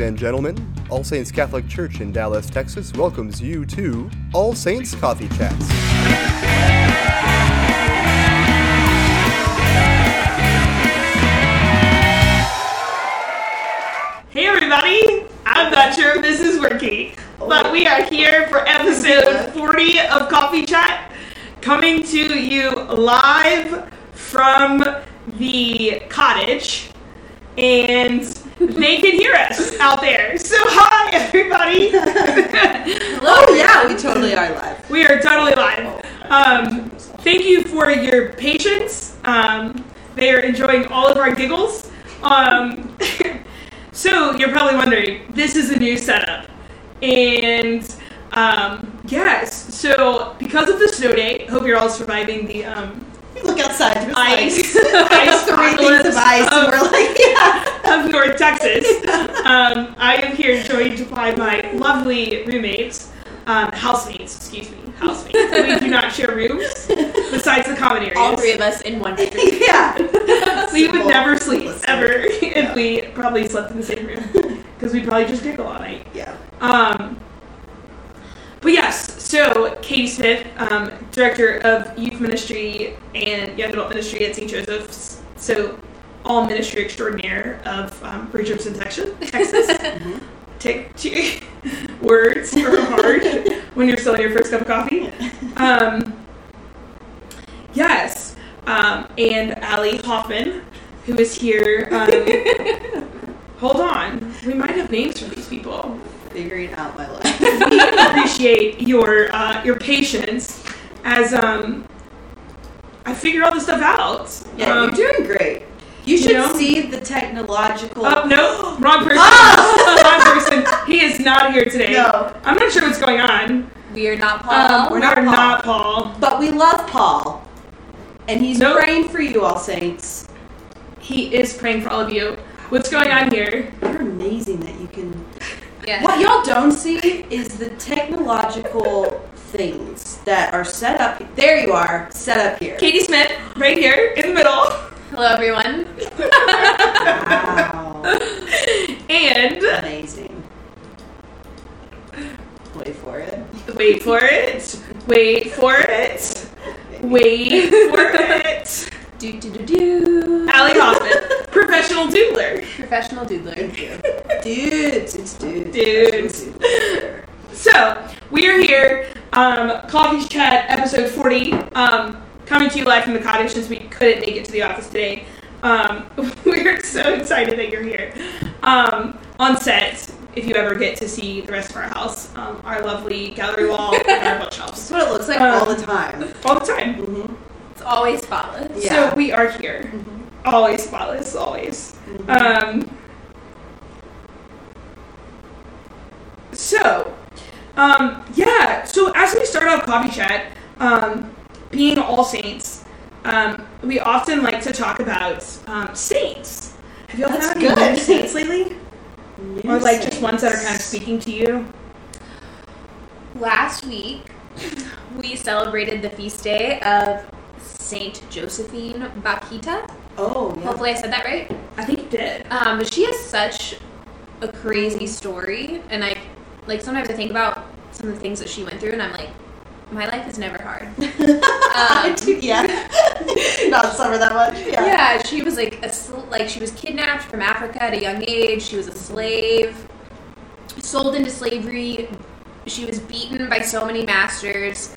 And gentlemen, All Saints Catholic Church in Dallas, Texas welcomes you to All Saints Coffee Chats. Hey everybody! I'm not sure if this is working, but we are here for episode 40 of Coffee Chat, coming to you live from the cottage, and they can hear us out there. So, hi everybody! Oh yeah, we totally are live. we are totally live. Um, thank you for your patience. Um, they are enjoying all of our giggles. Um, so you're probably wondering, this is a new setup, and um, yes. So because of the snow day, hope you're all surviving the um, We look outside, there's ice, like ice three things of ice, and of, we're like, yeah. of North Texas. Um, I am here joined by my lovely roommates, um, housemates. Excuse me, housemates. we do not share rooms besides the common areas. All three of us in one bedroom. yeah. we would Simple never sleep listening. ever if we probably slept in the same room because we'd probably just giggle all night. Yeah. Um, but yes, so Katie Smith, um, director of youth ministry and young adult ministry at St. Joseph's. So all ministry extraordinaire of um, in Texas. Texas. Take two words are hard when you're still in your first cup of coffee. Um, yes, um, and Allie Hoffman, who is here. Um, hold on, we might have names for these people Figuring out my life. we appreciate your uh, your patience as um I figure all this stuff out. Yeah, um, you're doing great. You should know? see the technological. Oh no, wrong person. Oh! wrong person. He is not here today. No. I'm not sure what's going on. We are not Paul. Um, we're we not are Paul. not Paul. But we love Paul, and he's Nope. praying for you, all saints. He is praying for all of you. What's going on here? You're amazing that you can. Yeah. What y'all don't see is the technological things that are set up. There you are, set up here. Katie Smith, right here in the middle, Hello, everyone. Wow. and Amazing. Wait for it. wait for it, wait for it, wait for it. Do do do do. Allie Hoffman, professional doodler. Professional doodler. Dudes, it's dudes. Dudes. Dudes. So we are here, um, Coffee Chat episode forty, um, coming to you live from the cottage since we couldn't make it to the office today. Um, we're so excited that you're here. Um, on set, if you ever get to see the rest of our house, um, our lovely gallery wall and our That's bookshelves what it looks like Um, all the time. all the time. hmm It's always spotless. Yeah. So we are here, always spotless, always. Um, so, um, yeah. So as we start off coffee chat, um, being All Saints, um, we often like to talk about um, saints. Have you all That's had any good. new saints lately, or like just ones that are kind of speaking to you? Last week, we celebrated the feast day of Saint Josephine Bakhita. Oh, yeah. Hopefully, I said that right. I think you did. Um, but she has such a crazy story, and I like sometimes I think about some of the things that she went through, and I'm like, my life is never hard. Um, yeah. Not summer that much. Yeah. Yeah, she was like a sl- like she was kidnapped from Africa at a young age. She was a slave, sold into slavery. She was beaten by so many masters.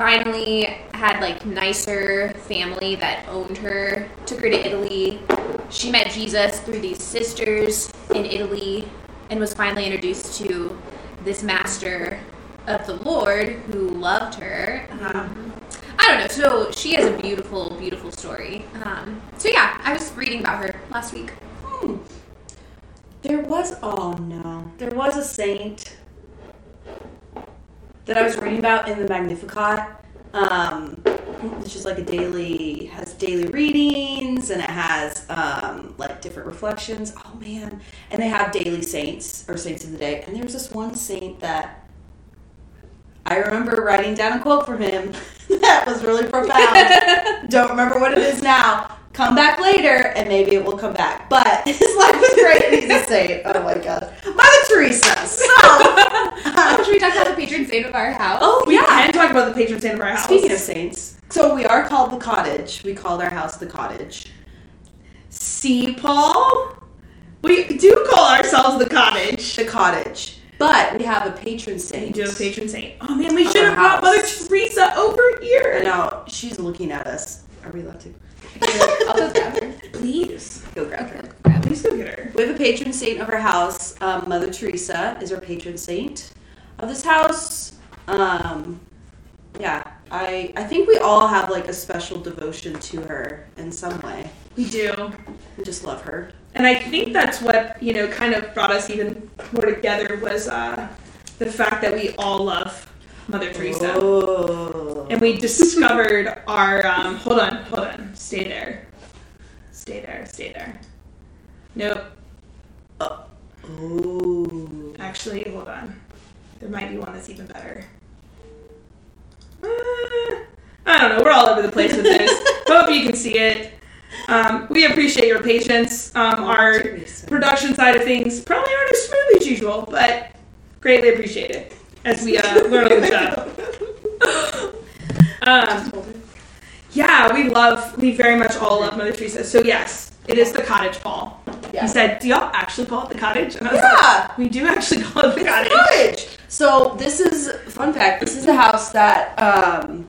Finally, had like nicer family that owned her. Took her to Italy. She met Jesus through these sisters in Italy, and was finally introduced to this master of the Lord who loved her. Um, I don't know. So she has a beautiful, beautiful story. Um, so yeah, I was reading about her last week. Hmm. There was oh no, there was a saint that I was reading about in the Magnificat. Um, it's just like a daily has daily readings and it has um, like different reflections. Oh man, and they have daily saints or saints of the day. And there was this one saint that I remember writing down a quote from him that was really profound. Don't remember what it is now. Come back later, and maybe it will come back. But his life He's great. He's a saint. Oh my god. Mother Teresa. So, Oh, should we talk about the patron saint of our house? oh We yeah. can talk about the patron saint of our house. Speaking of saints, so we are called the cottage. We called our house the cottage. See, Paul? We do call ourselves the cottage. The cottage. But we have a patron We saint. do have a patron saint. Oh man, we should have brought Mother. Teresa over I here. know she's looking at us. Are we allowed to I'll go grab her. Please. go grab her? Grab her. Please go get her. We have a patron saint of our house. Um, Mother Teresa is our patron saint of this house. Um, yeah, I I think we all have like a special devotion to her in some way. We do. We just love her. And I think that's what, you know, kind of brought us even more together was uh, the fact that we all love Mother Teresa. Oh. And we discovered our um, hold on, hold on. Stay there. Stay there, stay there. Nope. Ooh. Actually, hold on. There might be one that's even better. Uh, I don't know. We're all over the place with this. Hope you can see it. Um, we appreciate your patience. Um, our production side of things probably aren't as smooth as usual, but greatly appreciate it as we uh, learn on the job. Um, yeah, we love, we very much all love Mother Teresa. So yes, it is the cottage Paul. Yeah. He said, "Do y'all actually call it the cottage?" And I was Yeah. like, "We do actually call it the cottage." cottage. So this is fun fact. This is the house that um,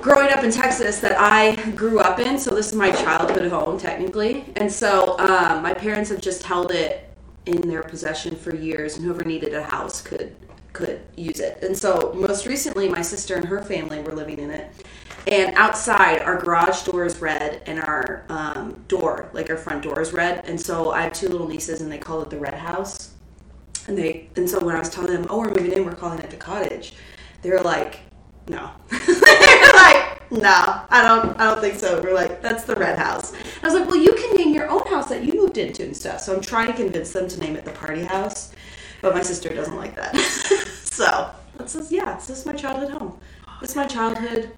growing up in Texas that I grew up in. So this is my childhood home technically, and so um, my parents have just held it in their possession for years, and whoever needed a house could could use it. And so most recently, my sister and her family were living in it. And outside, our garage door is red, and our um, door, like our front door, is red. And so I have two little nieces, and they call it the red house. And they and so when I was telling them, oh, we're moving in, we're calling it the cottage, they were like, no. They're like, no, I don't, I don't think so. We're like, that's the red house. And I was like, well, you can name your own house that you moved into and stuff. So I'm trying to convince them to name it the party house, but my sister doesn't like that. so that's just, yeah, this is my childhood home. This is my childhood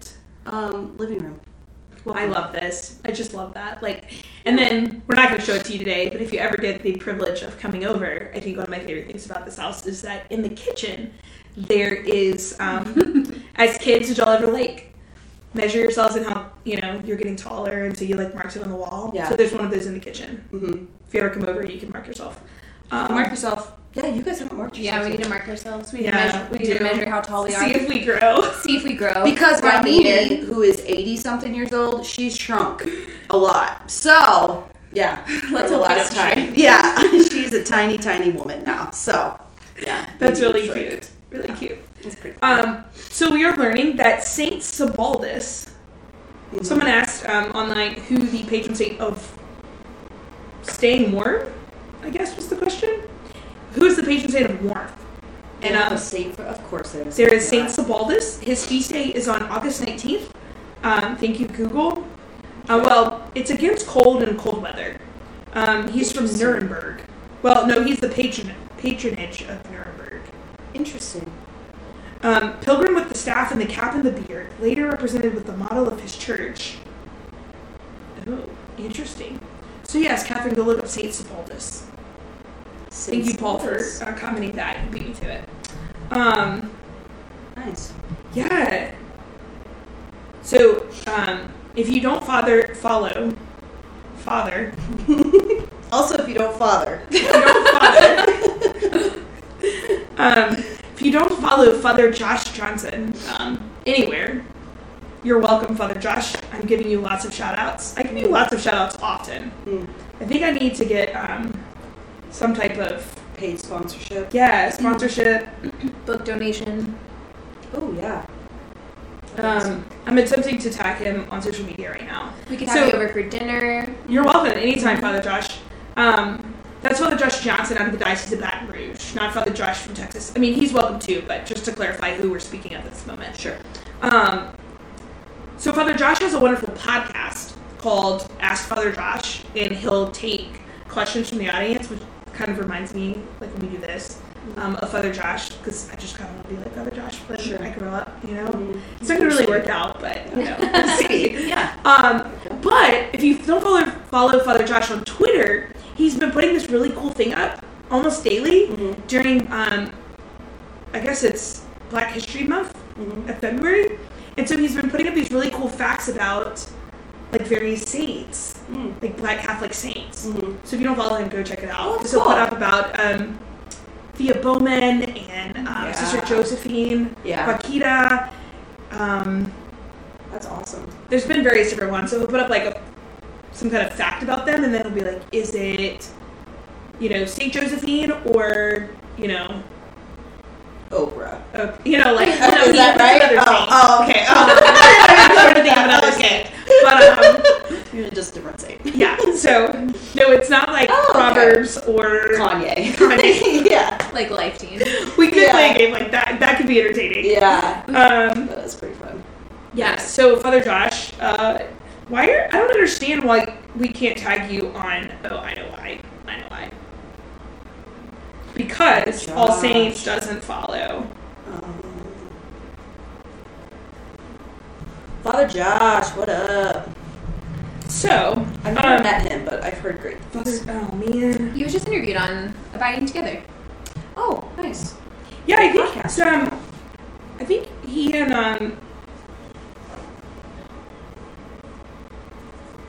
um, living room. Well, I love this. I just love that. Like, and then we're not going to show it to you today, but if you ever get the privilege of coming over, I think one of my favorite things about this house is that in the kitchen there is, um, as kids, did y'all ever like measure yourselves and how you know you're getting taller, and so you like marked it on the wall? Yeah. So there's one of those in the kitchen. Mm-hmm. If you ever come over, you can mark yourself. Um, Mark yourself. Yeah, you guys haven't marked yourself. Yeah, we need to mark ourselves. We need Yeah, to measure, we we need to measure how tall we are. See if we grow. See if we grow. Because my throughout the niece, year. who is 80 something years old, she's shrunk a lot. So, yeah. Let's for the hope last don't time. Yeah. she's a tiny, tiny woman now. So, yeah. That's really Shrunk. cute. Really cute. It's pretty cool. Um, so we are learning that Saint Sebaldus Mhm. Someone asked um, online who the patron saint of staying warm, I guess was the question. Who is the patron saint of warmth? And um, saint for, of course, there is. there is Saint Sebaldus. His feast day is on August 19th. Um, thank you, Google. Uh, well, it's against cold and cold weather. Um, he's from. Nuremberg. Well, no, he's the patron patronage of Nuremberg. Interesting. Um, pilgrim with the staff and the cap and the beard, later represented with the model of his church. Oh, interesting. So yes, Catherine, go look up Saint Sebaldus. Thank you, Paul, for Saint uh, that. You beat me to it. Um, Nice. yeah. So, um, if you don't father follow, father, Also, if you don't father. if you don't father, um, if you don't follow Father Josh Johnson um, anywhere, you're welcome, Father Josh. I'm giving you lots of shout outs. I give you lots of shout outs often. Mm. I think I need to get um, some type of, Paid sponsorship. yeah, sponsorship. book donation. Oh, yeah. Um, I'm attempting to tag him on social media right now. We could So- have you over for dinner. You're welcome anytime, Father Josh. Um, that's Father Josh Johnson out of the Diocese of Baton Rouge, not Father Josh from Texas. I mean, he's welcome too, but just to clarify who we're speaking of at this moment. Sure. Um, so Father Josh has a wonderful podcast called Ask Father Josh, and he'll take questions from the audience, which kind of reminds me, like when we do this, um, of Father Josh, because I just kind of want to be like Father Josh when Sure. I grow up, you know? Mhm. It's not going to really work out, but, you know, we'll see. Yeah. Um, but if you don't follow follow Father Josh on Twitter, he's been putting this really cool thing up almost daily Mhm. during, um, I guess it's Black History Month of February. And so he's been putting up these really cool facts about like various saints, Mm. like Black Catholic saints. Mhm. So if you don't follow him, go check it out. Oh, so cool. put up about um, Thea Bowman and um, Yeah. Sister Josephine, Yeah. Joaquita. Um, That's awesome. there's been various different ones. So he'll put up like a, some kind of fact about them, and then he'll be like, is it, you know, Saint Josephine or you know, Oprah. uh, you know, like Is no, that right? Oh, oh, okay. I'm trying to think of another saint, but um, You're just different saint. yeah. So no, it's not like Oh, okay. Proverbs or Kanye. Kanye. yeah. Like life team. we could Yeah. play a game like that. That could be entertaining. Yeah. Um, That was pretty fun. yeah. So Father Josh, uh, why are I don't understand why we can't tag you on. Oh, I know why. I know why. Because All Saints doesn't follow. Um, Father Josh, what up? So I've never Um, met him, but I've heard great things. oh man. He was just interviewed on Abiding Together. Oh, nice. Yeah, I think Podcast. um, I think he and um,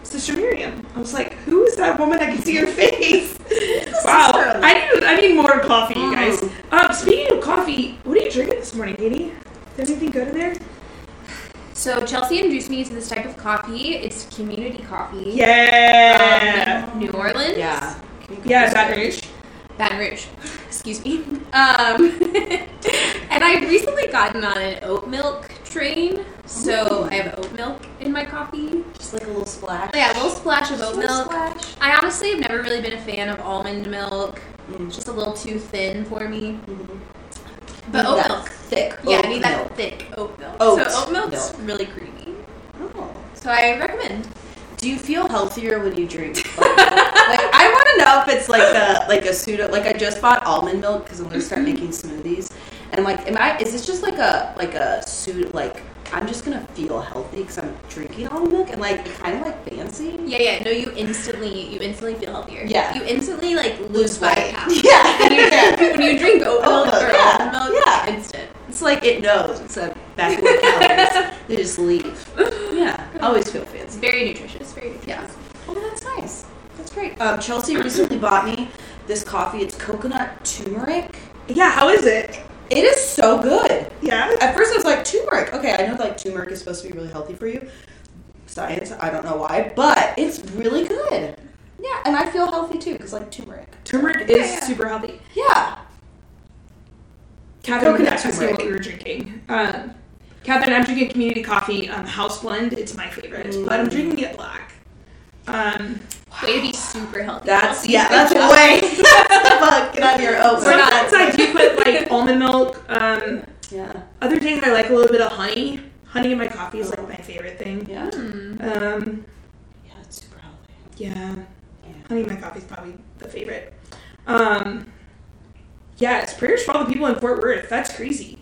Sister Miriam. I was like, who is that woman? I can see her face. wow. I need I need more coffee, you guys. Mm. Um, speaking of coffee, what are you drinking this morning, Katie? Is there anything good in there? So Chelsea introduced me to this type of coffee. It's community coffee. Yeah, From New Orleans. Yeah. Yeah, Baton? Rouge. Baton Rouge. Excuse me. Um, and I've recently gotten on an oat milk train. So I have oat milk in my coffee. Just like a little splash. Yeah, a little splash of oat Little milk. splash. I honestly have never really been a fan of almond milk. Mm. It's just a little too thin for me. Mhm. But oat milk. Thick. Yeah, I need milk. that thick oat milk. Oat so oat milk's milk. really creamy. Oh. So I recommend. Do you feel healthier when you drink? Like, I want to know if it's like a like a pseudo. Like I just bought almond milk because I'm gonna start mm-hmm. making smoothies, and like, am I? Is this just like a like a pseudo? Like I'm just gonna feel healthy because I'm drinking almond milk and like kind of like fancy. Yeah, yeah. No, you instantly you instantly feel healthier. Yeah. You instantly like lose weight. body pounds. Yeah. When you, when you drink oat Oat milk milk, or yeah, almond milk, yeah. instant. It's like it knows. It's a backward calories. They just leave. Yeah. I always feel It's fancy. very nutritious. Very nutritious. Yeah. Oh, that's nice. That's great. Um, Chelsea recently bought me this coffee. It's coconut turmeric. Yeah, how is it? It is so good. Yeah. At first, I was like, turmeric. Okay, I know like turmeric is supposed to be really healthy for you. Science, I don't know why, but it's really good. Yeah, and I feel healthy too because like turmeric. Turmeric Yeah, is yeah. super healthy. Yeah. Catherine, Coconut that's turmeric. what we were drinking. Um, Catherine, I'm drinking community coffee, um, house blend. It's my favorite, but I'm drinking it black. Um, Way to be super healthy. That's yeah. That's a way. Fuck, get out of here. Oh, we're sometimes I do put like almond milk. Um, Yeah. other days I like a little bit of honey. Honey in my coffee is like my favorite thing. Yeah. Um, Yeah, it's super healthy. yeah, Yeah. honey in my coffee is probably the favorite. Um, yeah, it's prayers for all the people in Fort Worth. That's crazy.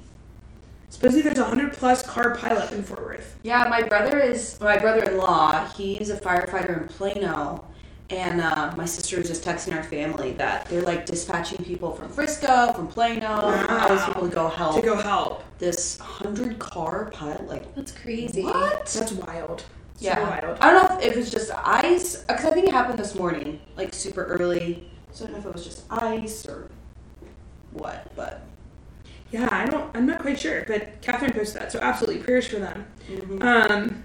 Supposedly there's a hundred plus car pileup in Fort Worth. Yeah, my brother is my brother-in-law. He's a firefighter in Plano, and uh, my sister was just texting our family that they're like dispatching people from Frisco, from Plano, all these people to go help To go help. this hundred-car pilot. Like That's crazy. what? That's wild. Super Yeah, wild. I don't know if it was just ice because I think it happened this morning, like super early. So I don't know if it was just ice or what, but Yeah, I don't. I'm not quite sure, but Catherine posted that, so absolutely prayers for them. mhm. Um,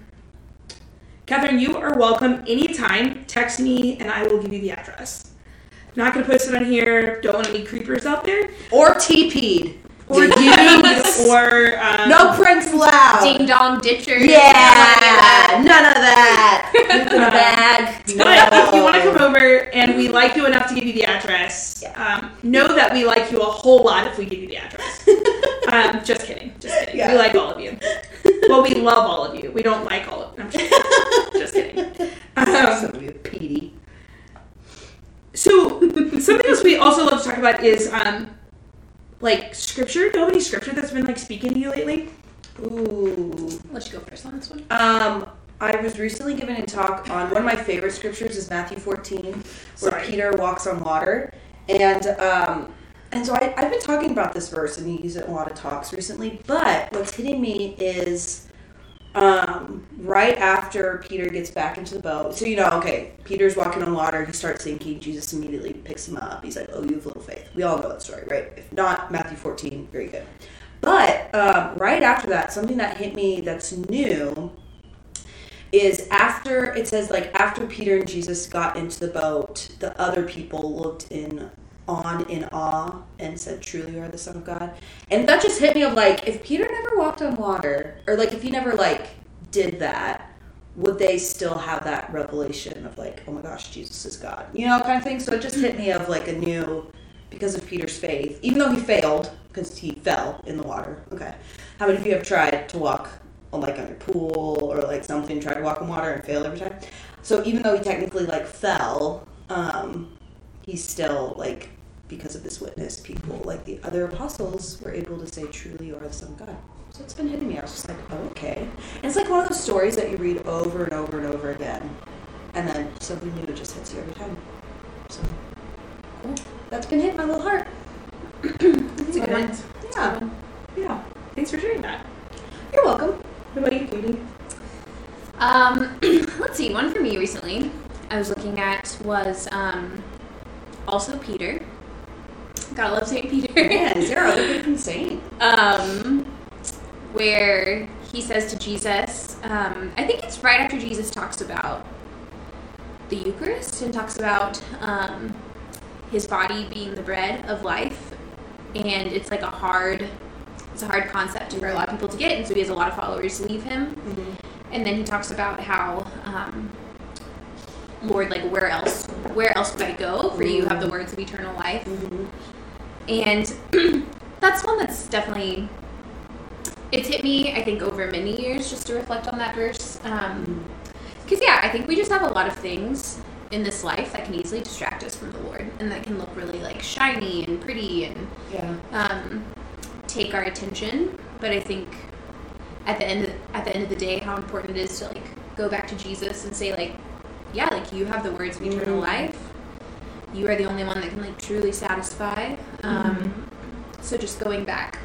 Catherine, you are welcome anytime. Text me, and I will give you the address. Not gonna post it on here. Don't want any creepers out there. or TP'd. Or Yes. or um, No pranks allowed. Ding dong ditchers. Yeah, none of that. Keep it in the bag. But if you want to come over and we like you enough to give you the address, um, know that we like you a whole lot if we give you the address. um, just kidding. Just kidding. Yeah. We like all of you. Well, we love all of you. We don't like all of. I'm just kidding. just kidding. Um, So we have Petey. So something else we also love to talk about is um like scripture. Do you have any scripture that's been like speaking to you lately? Ooh. Let you go first on this one. Um, I was recently given a talk on one of my favorite scriptures is Matthew 14, where Sorry. Peter walks on water, and um, and so I, I've been talking about this verse and you use it in a lot of talks recently. But what's hitting me is um, right after Peter gets back into the boat. So you know, okay, Peter's walking on water. He starts sinking. Jesus immediately picks him up. He's like, "Oh, you have little faith." We all know that story, right? If not, Matthew 14, very good. But um, right after that, something that hit me that's new is after it says like after Peter and Jesus got into the boat, the other people looked in on in awe and said, "Truly, you are the Son of God." And that just hit me of like, if Peter never walked on water, or like if he never like did that, would they still have that revelation of like, "Oh my gosh, Jesus is God," you know, kind of thing? So it just hit me of like a new because of Peter's faith, even though he failed because he fell in the water. Okay, how many of you have tried to walk on like on your pool or like something, try to walk in water and fail every time? So even though he technically like fell, um, he's still like because of this witness, people like the other apostles were able to say, "Truly, you are the Son of God." So it's been hitting me. I was just like, oh, "Okay," and it's like one of those stories that you read over and over and over again, and then something new just hits you every time. So cool. That's been hitting my little heart. That's a good one. Yeah, yeah. Thanks for sharing that. You're welcome. What about you, Katie? Um, let's see. One for me recently, I was looking at was um, also Peter. Gotta love Saint Peter. Is there other people insane? um, where he says to Jesus, um, I think it's right after Jesus talks about the Eucharist and talks about um, his body being the bread of life, and it's like a hard, it's a hard concept for a lot of people to get, and so he has a lot of followers to leave him, and then he talks about how. Um, Lord, like where else? Where else would I go? For you have the words of eternal life, mm-hmm. and that's one that's definitely it's hit me i think over many years just to reflect on that verse um, mm-hmm. because yeah i think we just have a lot of things in this life that can easily distract us from the lord and that can look really like shiny and pretty and Yeah. um, take our attention but i think at the end of, at the end of the day how important it is to like go back to jesus and say like yeah like you have the words of eternal Mhm. life you are the only one that can like truly satisfy um, so just going back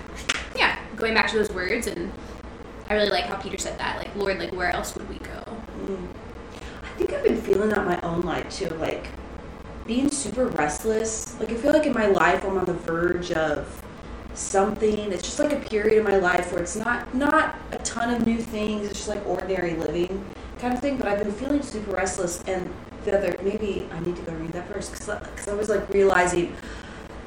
yeah going back to those words and i really like how peter said that like lord like where else would we go I think I've been feeling that my own life too, like being super restless. Like I feel like in my life I'm on the verge of something. It's just like a period in my life where it's not not a ton of new things. It's just like ordinary living kind of thing. But I've been feeling super restless. And the other maybe I need to go read that verse because I was like realizing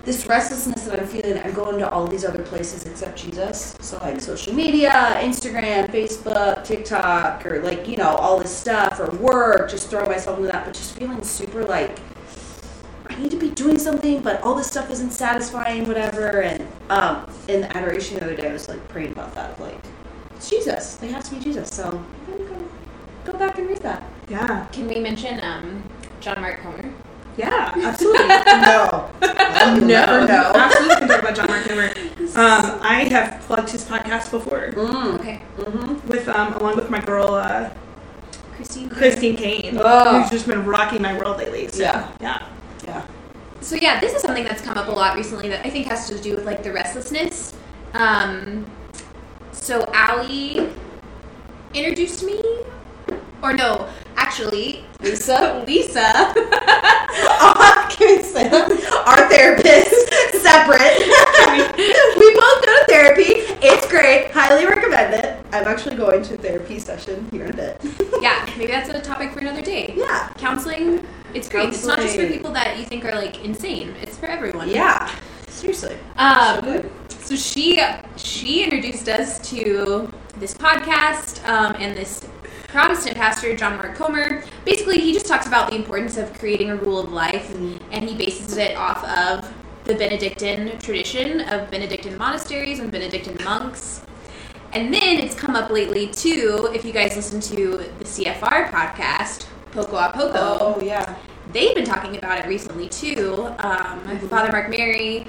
this restlessness that I'm feeling, I'm going to all these other places except Jesus. So like social media, Instagram, Facebook, TikTok, or like you know all this stuff, or work. Just throw myself into that, but just feeling super like I need to be doing something, but all this stuff isn't satisfying, whatever. And um, in the adoration the other day, I was like praying about that, of like Jesus. It has to be Jesus. So go, go back and read that. Yeah. can we mention um, john mark comer Yeah, absolutely. no, I'll never know. Absolutely can talk about John Mark Comer. Um, I have plugged his podcast before Mm. okay Mm-hmm. with um, along with my girl uh, christine Christine Caine, Oh. who's just been rocking my world lately. So, Yeah. yeah. Yeah. So yeah, this is something that's come up a lot recently that I think has to do with like the restlessness. Um, so Allie introduced me, or no, actually Lisa. Lisa. Can we say that? Our therapist, separate. we both go to therapy. It's great. Highly recommend it. I'm actually going to a therapy session here in a bit. yeah, maybe that's a topic for another day. Yeah. Counseling, it's great. It's not just for people that you think are like insane. It's for everyone. Yeah. Seriously. Um, So. So she she introduced us to this podcast um, and this Protestant pastor, John Mark Comer. Basically, he just talks about the importance of creating a rule of life, and he bases it off of the Benedictine tradition of Benedictine monasteries and Benedictine monks. And then it's come up lately too. If you guys listen to the CFR podcast, Poco a Poco, Oh, yeah. they've been talking about it recently too. Um, Father Mark Mary,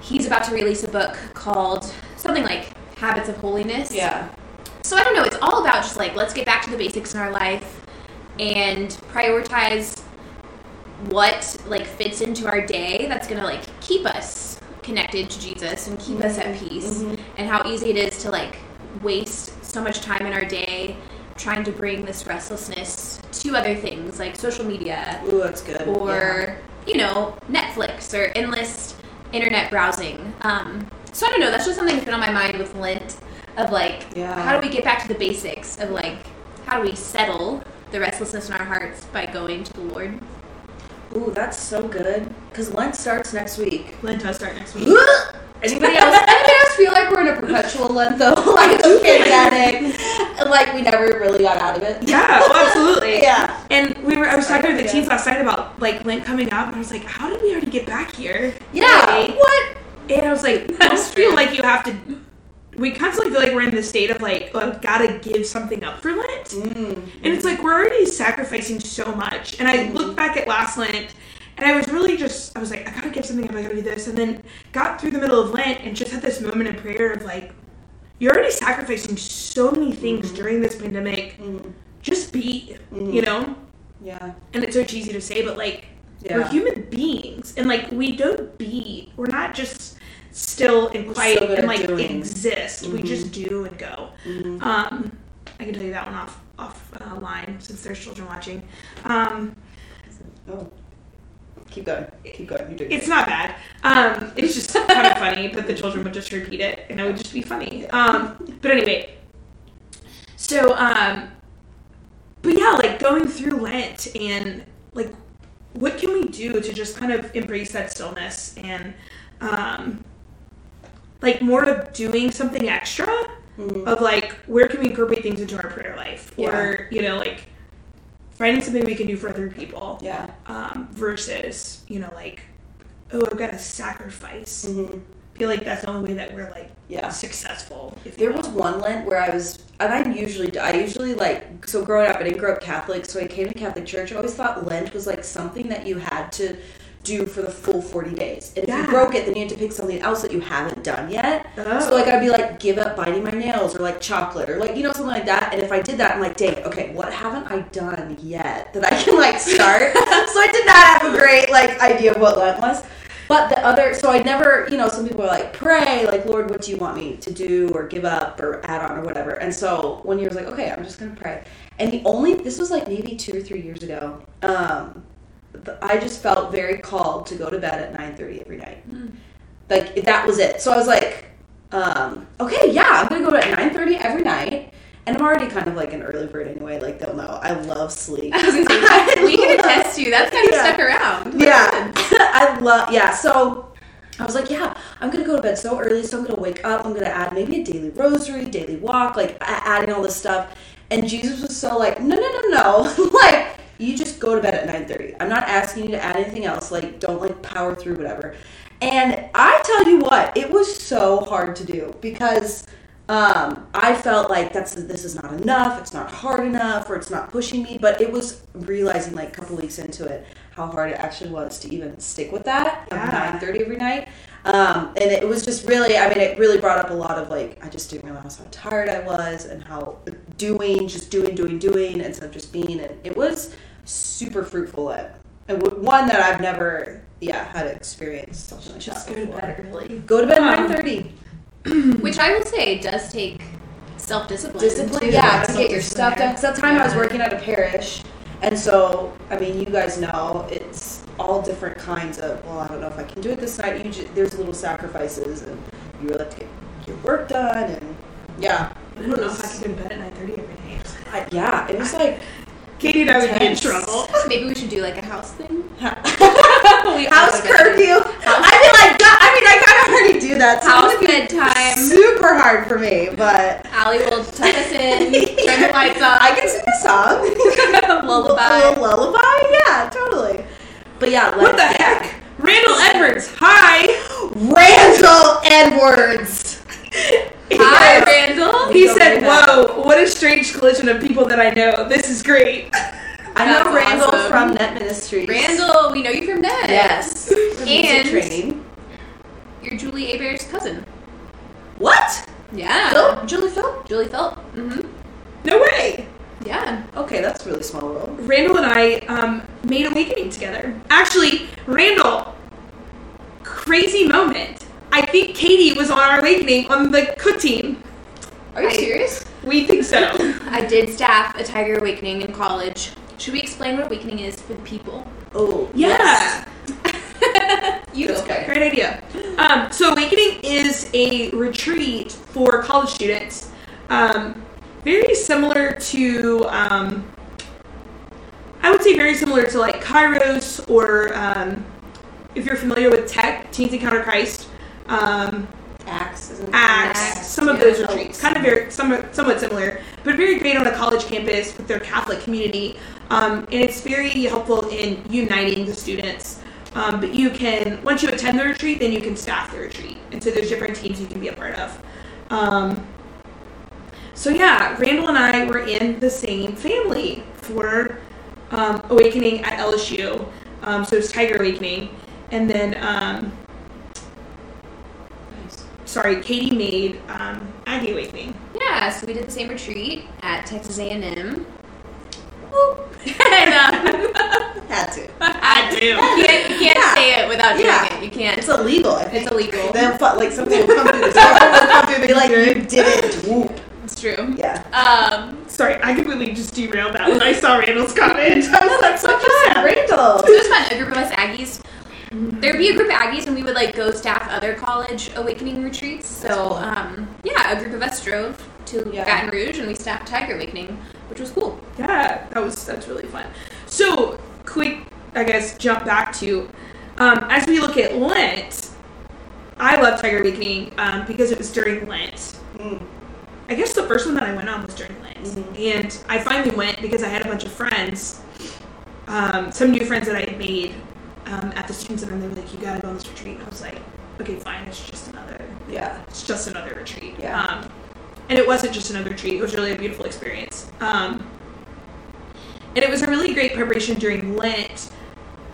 he's about to release a book called something like Habits of Holiness. Yeah. So I don't know. It's all about just like let's get back to the basics in our life and prioritize what like fits into our day that's gonna like keep us connected to Jesus and keep us at peace and how easy it is to like waste so much time in our day trying to bring this restlessness to other things like social media Ooh, that's good. or you know Netflix or endless internet browsing. Um, so I don't know. That's just something that's been on my mind with Lent of like Yeah. how do we get back to the basics of like how do we settle the restlessness in our hearts by going to the Lord. Ooh, that's so good. Because Lent starts next week. Lent does start next week. Anybody else? Anybody else feel like we're in a perpetual Lent though? like it's pandemic, and like we never really got out of it. Yeah, well, absolutely. Yeah. And we were I was talking to the Yeah. teens last night about like Lent coming up and I was like, How did we already get back here? Yeah. Right? What? And I was like, I That's almost feel like you have to we constantly feel like we're in this state of like, oh, I've gotta give something up for Lent. Mm. And it's like we're already sacrificing so much. And I look back at last Lent and I was really just I was like, I gotta give something up, I gotta do this and then got through the middle of Lent and just had this moment in prayer of like, you're already sacrificing so many things during this pandemic. Mm. Just be, you know? Yeah. And it's so cheesy to say, but like we're human beings and like we don't be we're not just still and We're quiet so and like doing. exist. We Mhm. just do and go. Mhm. Um, I can tell you that one off off uh, line since there's children watching. Um, Oh. Keep going. Keep going. You're doing it's it. not bad. Um, it's just kind of funny, but the children would just repeat it, and it would just be funny. Um, but anyway, so um, but yeah, like going through Lent and like, what can we do to just kind of embrace that stillness and um, like more of doing something extra Mhm. of like where can we incorporate things into our prayer life or you know like finding something we can do for other people Yeah. um, versus you know like oh i've got to sacrifice hmm I feel like that's the only way that we're like Yeah. successful if There was one Lent where I was, and I usually, I usually like, so growing up, I didn't grow up Catholic, so I came to Catholic church. I always thought Lent was like something that you had to do for the full 40 days. And if Yeah. you broke it, then you had to pick something else that you haven't done yet. Oh. So like I'd be like, give up biting my nails or like chocolate or like, you know, something like that. And if I did that, I'm like, dang, okay, what haven't I done yet that I can like start? so I did not have a great like idea of what Lent was. But the other, so I never, you know, some people are like, pray, like, Lord, what do you want me to do or give up or add on or whatever. And so one year I was like, okay, I'm just going to pray. And the only, this was like maybe two or three years ago, um, I just felt very called to go to bed at 9.30 every night. Like, that was it. So I was like, um, okay, yeah, I'm going to go to at 9.30 every night. And I'm already kind of like an early bird anyway. Like, they'll know. I love sleep. I was gonna say we can attest to you. That's kind of Yeah. stuck around. Yeah, I love. Yeah, so I was like, yeah, I'm gonna go to bed so early, so I'm gonna wake up. I'm gonna add maybe a daily rosary, daily walk, like adding all this stuff. And Jesus was so like, no, no, no, no, like you just go to bed at 9:30. I'm not asking you to add anything else. Like, don't like power through whatever. And I tell you what, it was so hard to do because um, I felt like that's this is not enough. It's not hard enough, or it's not pushing me. But it was realizing like a couple weeks into it how hard it actually was to even stick with that Yeah. at nine thirty every night. Um, and it was just really, I mean, it really brought up a lot of like, I just didn't realize how tired I was and how doing, just doing, doing, doing instead of just being. And it was super fruitful at and one that I've never, yeah, had experienced something like just that go to bed early Go to bed at Um, nine thirty. Which I will say does take self discipline. discipline, yeah, to get your stuff there. done. Because at the time I was working at a parish, and so I mean, you guys know it's all different kinds of. Well, I don't know if I can do it this night. You ju- there's little sacrifices, and you really have to get your work done, and yeah, i don't know if i could go to bed at 9.30 every night I, yeah, it was like katie i would be in trouble Maybe we should do like a house thing. house curfew. I feel like. I mean, I kind of already do that. So House it would be bedtime. Super hard for me, but Allie will tuck us in, turn the lights on. I can sing a song. Lullaby. A lullaby. Yeah, totally. But yeah, what the heck randall edwards hi Randall Edwards. Hi, Randall. he Don't said whoa what a strange collision of people that i know this is great I know That's Randall awesome. from Net Ministries. Randall, we know you from Net. Yes. For music And- training. You're Julie Abear's cousin. What? Yeah. Phil? Julie Phil? Julie Philp. Mm-hmm. No way. Yeah. Okay, that's really small world. Randall and I um, made Awakening together. Actually, Randall, crazy moment. I think Katie was on our Awakening on the cook team. Are you I- serious? We think so. I did staff a Tiger Awakening in college. Should we explain what Awakening is for the people? Oh, Yeah. You That's go okay. Great idea. Um, so Awakening is a retreat for college students, um, very similar to, um, I would say, very similar to like Kairos or um, if you're familiar with Tech Teens Encounter Christ, um, Axe. Acts, some of yeah. those retreats, kind of very somewhat, somewhat similar, but very great on a college campus with their Catholic community, um, and it's very helpful in uniting the students. Um, but you can once you attend the retreat, then you can staff the retreat, and so there's different teams you can be a part of. Um, so yeah, Randall and I were in the same family for um, Awakening at LSU. Um, so it's Tiger Awakening, and then um. Sorry, Katie made um, Aggie Awakening. Yeah, so we did the same retreat at Texas A&M. and um, Had to. I do. you can't, you can't Yeah. say it without doing Yeah. it. You can't. It's illegal. I think. It's illegal. Then like something will come through the sound will come through and be like, you did it. Whoop. It's true. Yeah. Um, Sorry, I completely just derailed that when I saw Randall's comment. I was like, So what just fun. Randall. so it was fun. A group of us Aggies. There'd be a group of Aggies, and we would like go staff other college awakening retreats. So, um, yeah, a group of us drove to Yeah. Baton Rouge, and we staffed Tiger Awakening, which was cool. Yeah, that was that's really fun. So quick, I guess jump back to um, as we look at Lent. I love Tiger Awakening um, because it was during Lent. Mm. I guess the first one that I went on was during Lent, Mhm. and I finally went because I had a bunch of friends, um, some new friends that I had made um, at the student center. And they were like, "You gotta go on this retreat." And I was like, "Okay, fine. It's just another Yeah. it's just another retreat. Yeah. Um, and it wasn't just another retreat, it was really a beautiful experience. Um, and it was a really great preparation during Lent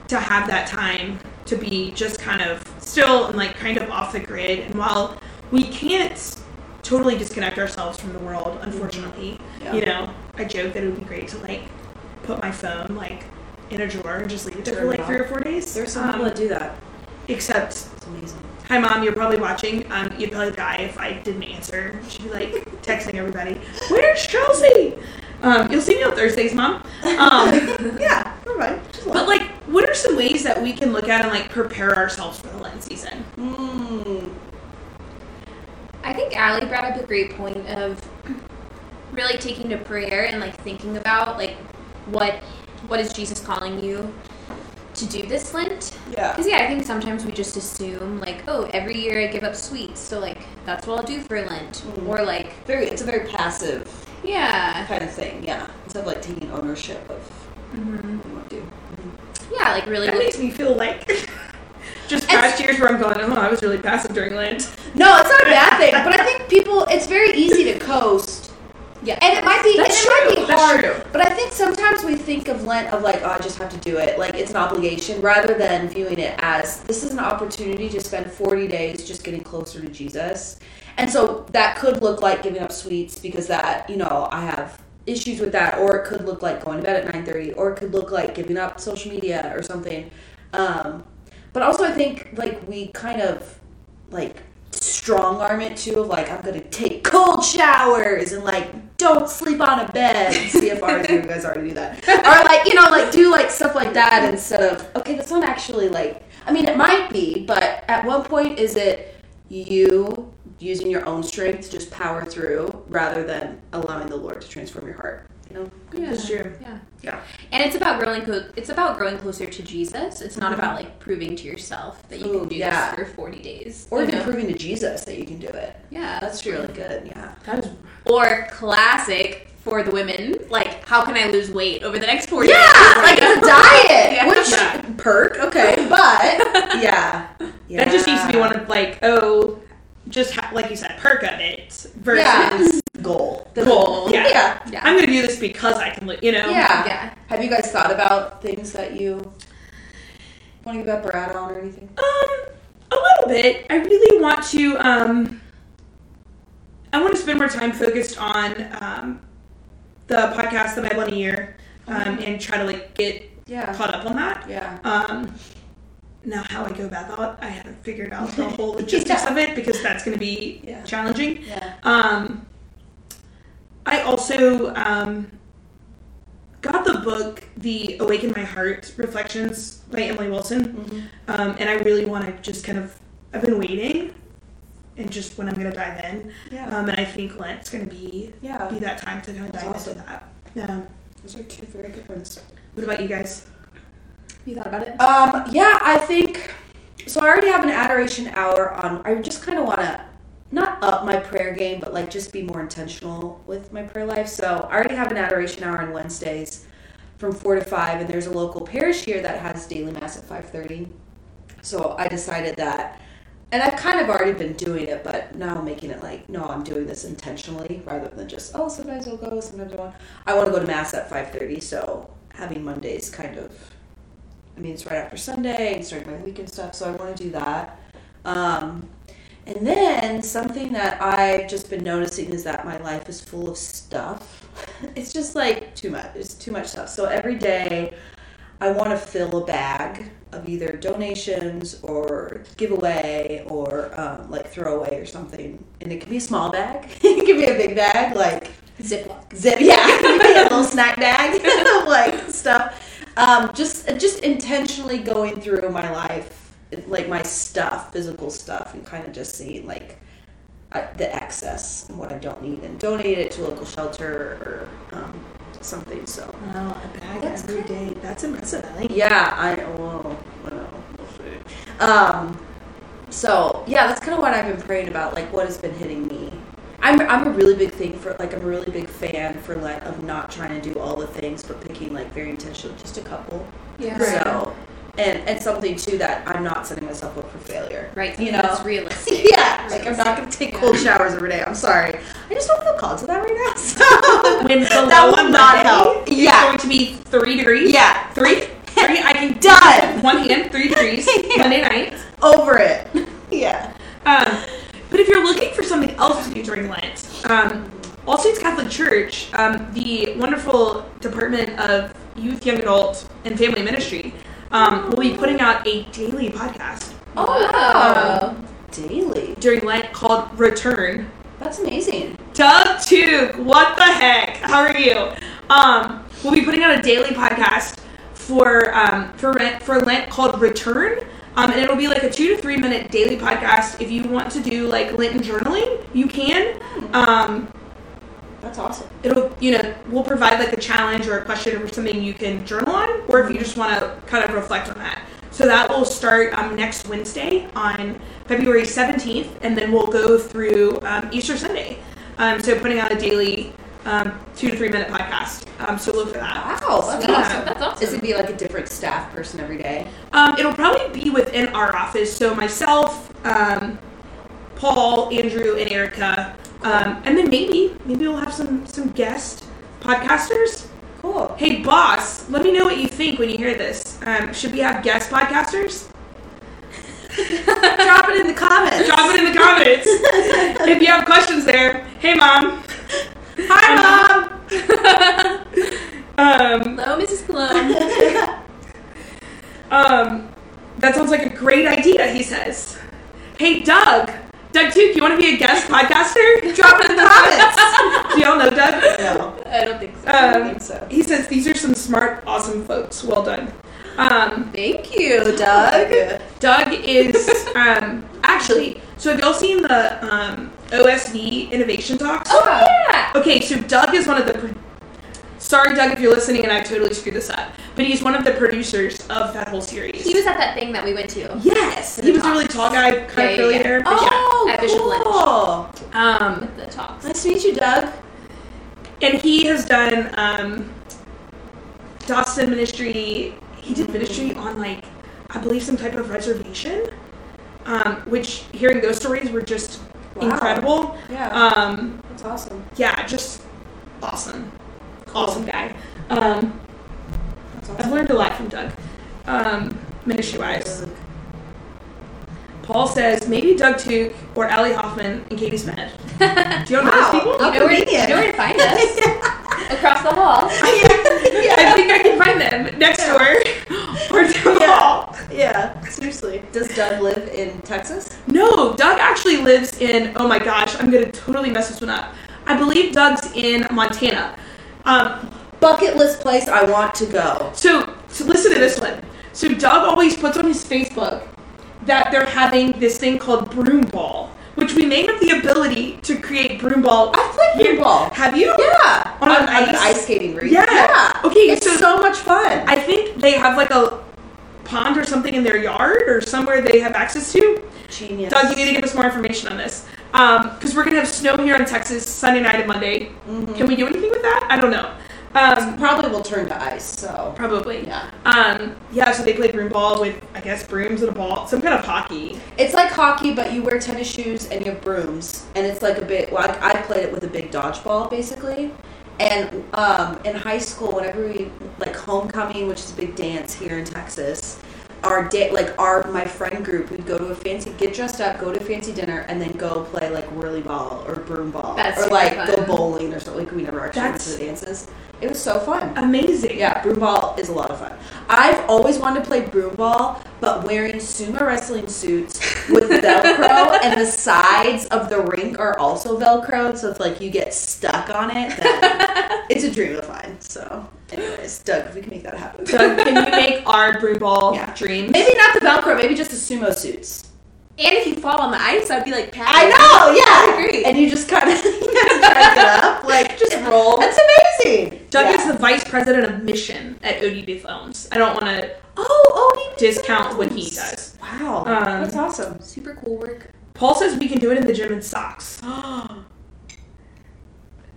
to have that time to be just kind of still and like kind of off the grid. And while we can't totally disconnect ourselves from the world, unfortunately, Yeah. you know, I joke that it would be great to like put my phone like in a drawer and just leave it there for like three or four days. There's some Um, people that do that. except It's amazing. Hi, mom. You're probably watching. Um, you'd probably die if I didn't answer. She'd be like texting everybody, "Where's Chelsea?" Um, you'll see me on Thursdays, mom. Um, Yeah. All right. Just but like, what are some ways that we can look at and like prepare ourselves for the Lent season? Mm. I think Allie brought up a great point of really taking to prayer and like thinking about like what what is Jesus calling you to do this Lent? Yeah. Because yeah, I think sometimes we just assume like, oh, every year I give up sweets, so like that's what I'll do for Lent, Mhm. or like Very. It's a very passive yeah, kind of thing. Yeah. Instead of like taking ownership of hmm what you want to do. yeah, like really. That makes me feel like just past years where I'm going, oh, I was really passive during Lent. No, it's not a bad thing. But I think people. It's very easy to coast. Yeah, And it might be, That's and it might true, be that's hard. true. But I think sometimes we think of Lent of like, oh, I just have to do it. Like it's an obligation rather than viewing it as this is an opportunity to spend 40 days just getting closer to Jesus. And so that could look like giving up sweets because that, you know, I have issues with that. Or it could look like going to bed at 9.30. Or it could look like giving up social media or something. Um, but also I think like we kind of like strong arm it too of like I'm gonna take cold showers and like don't sleep on a bed. CFRs, you guys already do that. Or like you know like do like stuff like that instead of okay that's not actually like I mean it might be but at one point is it you using your own strength to just power through rather than allowing the Lord to transform your heart. You know? yeah, That's true. yeah. Yeah. And it's about growing. Co- it's about growing closer to Jesus. It's not about like proving to yourself that you Ooh, can do yeah. this for forty days. Or even know? proving to Jesus that you can do it. Yeah, That's really good. Yeah. That is Or classic for the women, like how can I lose weight over the next four Yeah, years? like it's a diet, Yeah. which Yeah. perk, okay, but yeah, yeah. that just needs to be one of like oh, just ha- like you said, perk of it versus yeah. goal. The goal. Yeah. Yeah. Yeah. I'm gonna do this because I can, you know. Yeah. Yeah. Have you guys thought about things that you want to give up or add on or anything? Um, a little bit. I really want to. Um, I want to spend more time focused on um, the podcast, The Bible in a Year, um, and try to like get Yeah. caught up on that. Yeah. Um, now, how I go about that, I haven't figured out the whole logistics Yeah. of it because that's going to be Yeah. challenging. Yeah. Um, I also um, got the book, The Awaken My Heart Reflections by Emily Wilson, Mhm. um, and I really want to just kind of, I've been waiting and just when I'm going to dive in. Yeah. Um, and I think Lent's going to be, Yeah. be that time to kind of dive awesome. into that. Yeah. Those are two very good ones. What about you guys? You thought about it? Um, yeah, I think so. I already have an adoration hour on. I just kind of want to not up my prayer game, but like just be more intentional with my prayer life. So I already have an adoration hour on Wednesdays from four to five, and there's a local parish here that has daily mass at five thirty. So I decided that, and I've kind of already been doing it, but now I'm making it like, no, I'm doing this intentionally rather than just oh, sometimes I'll go, sometimes I won't. I want to go to mass at five thirty, so having Mondays kind of I mean, it's right after Sunday and starting my weekend stuff, so I want to do that. Um, and then something that I've just been noticing is that my life is full of stuff. It's just like too much. It's too much stuff. So every day, I want to fill a bag of either donations or giveaway or um, like throwaway or something. And it can be a small bag. it can be a big bag, like Ziploc. zip yeah a little snack bag like stuff um, just just intentionally going through my life like my stuff physical stuff and kind of just seeing like uh, the excess and what i don't need and donate it to a local shelter or um, something so Wow, a bag That's every day. That's impressive, I think. yeah i well, well we'll see. um so yeah that's kind of what i've been praying about like what has been hitting me I'm, I'm a really big thing for like I'm a really big fan for like of not trying to do all the things but picking like very intentional just a couple Yeah. so and and something too that I'm not setting myself up for failure Right. you know It's realistic. yeah like I'm not gonna take cold showers every day I'm sorry I just don't feel called to that right now so When that low would not help is yeah going to be three degrees. yeah Three? Three? I can Done. One hand, three degrees. Yeah. Monday night. over it yeah Um, but if you're looking for something else to do during Lent, um, All Saints Catholic Church, um, the wonderful Department of Youth, Young Adult, and Family Ministry, um, will be putting out a daily podcast oh Wow. daily during Lent called Return. that's amazing Doug Took, what the heck? How are you? Um, we'll be putting out a daily podcast for um, for Lent, for Lent called Return. Um, and it'll be like a two to three minute daily podcast. If you want to do like Lenten journaling, you can. Um, that's awesome it'll you know we'll provide like a challenge or a question or something you can journal on, or if you just want to kind of reflect on that. So that will start um, next Wednesday on February seventeenth, and then we'll go through um, Easter Sunday. Um, so putting out a daily um, two to three minute podcast. Um, so look for that. wow that's That's awesome awesome. That's awesome. Is it be like a different staff person every day? Um, it'll probably be within our office. So myself, um, Paul, Andrew, and Erica, um, and then maybe maybe we'll have some some guest podcasters. Cool. Hey, boss, let me know what you think when you hear this. Um, should we have guest podcasters? Drop it in the comments. Drop it in the comments. if you have questions there, hey, mom. Hi, mom. Um, Hello, Mrs. Cologne. um, that sounds like a great idea, he says. Hey, Doug. Doug Took, you want to be a guest podcaster? Drop it in the comments. Do y'all know Doug? No. I don't think so. I Um, think so. he says these are some smart, awesome folks. Well done. Um, Thank you, Doug. Doug is um, actually. So have y'all seen the OSV Innovation Talks? oh yeah. Okay, so Doug is one of the. Pro- Sorry, Doug, if you're listening, and I totally screwed this up. But he's one of the producers of that whole series. He was at that thing that we went to. yes, he was a really tall guy, kind Yeah, of yeah, curly yeah. hair. But Oh, cool. yeah. Um, the talks. Nice to meet you, Doug. and he has done um, Dawson Ministry. He did ministry on like I believe some type of reservation, um, which hearing those stories were just Wow. incredible. Yeah, Um, that's awesome. yeah, just awesome, awesome guy. Um, That's I've learned a lot from Doug, um, ministry wise. Paul says maybe Doug Took or Allie Hoffman and Katie Smith. Do you know Wow. those people? You know, where, you convenient. know where to find us? Across the hall. I think I can find them next door or down the hall. Yeah, seriously. Does Doug live in Texas? No, Doug actually lives in. Oh my gosh, I'm gonna totally mess this one up. I believe Doug's in Montana. Um, Bucket list place I want to go. so, so listen to this one. So Doug always puts on his Facebook that they're having this thing called Broom Ball, which we may have the ability to create Broom Ball. I've played broom ball. Have you? Yeah, On on, an on ice? ice skating rink. Yeah. yeah. Okay, it's so- so, much fun. I think they have like a pond or something in their yard or somewhere they have access to. Genius. Doug, you need to give us more information on this. Because we're going to have snow here in Texas Sunday night and Monday. Mhm. Can we do anything with that? I don't know. Um, Probably will turn to ice. So probably. yeah, Um, yeah, so they play broom ball with, I guess, brooms and a ball. Some kind of hockey. it's like hockey, but you wear tennis shoes and you have brooms, and it's like a bit. Well, I, I played it with a big dodgeball, basically. And um, in high school, whenever we like homecoming, which is a big dance here in Texas, our day like our my friend group, we'd go to a fancy, get dressed up, go to a fancy dinner, and then go play like whirly ball or broom ball, That's or like fun. go bowling or something. Like we never actually went That's- to the dances. It was so fun. Amazing. Yeah, broom ball is a lot of fun. I've always wanted to play broom ball, but wearing sumo wrestling suits with Velcro and the sides of the rink are also Velcro, so it's like you get stuck on it, then it's a dream of mine. So, anyways, Doug, if we can make that happen. Doug, can you make our broom ball Yeah. dreams? maybe not the Velcro, maybe just the sumo suits. And if you fall on the ice, I'd be like, Pat. I know, yeah. I agree. And you just kind of crank it up, like Just roll. That's amazing. Doug Yeah. is the vice president of mission at ODB Films. I don't want to oh, ODB discount what he does. Wow, Um, that's awesome. Super cool work. Paul says we can do it in the gym in socks.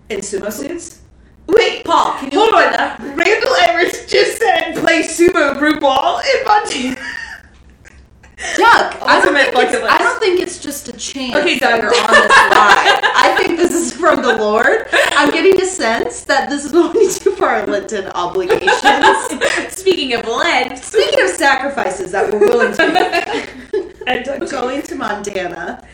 In sumo suits. Wait, Paul, can you hold look on. that? Randall Everett just said play sumo group ball in Montana. Doug, I don't, think it's. I don't think it's just a chance Okay, that you're on this ride. I think this is from the Lord. I'm getting a sense that this is going to our Lenten obligations. Speaking of Lent, Speaking of sacrifices that we're willing to make, And going to Montana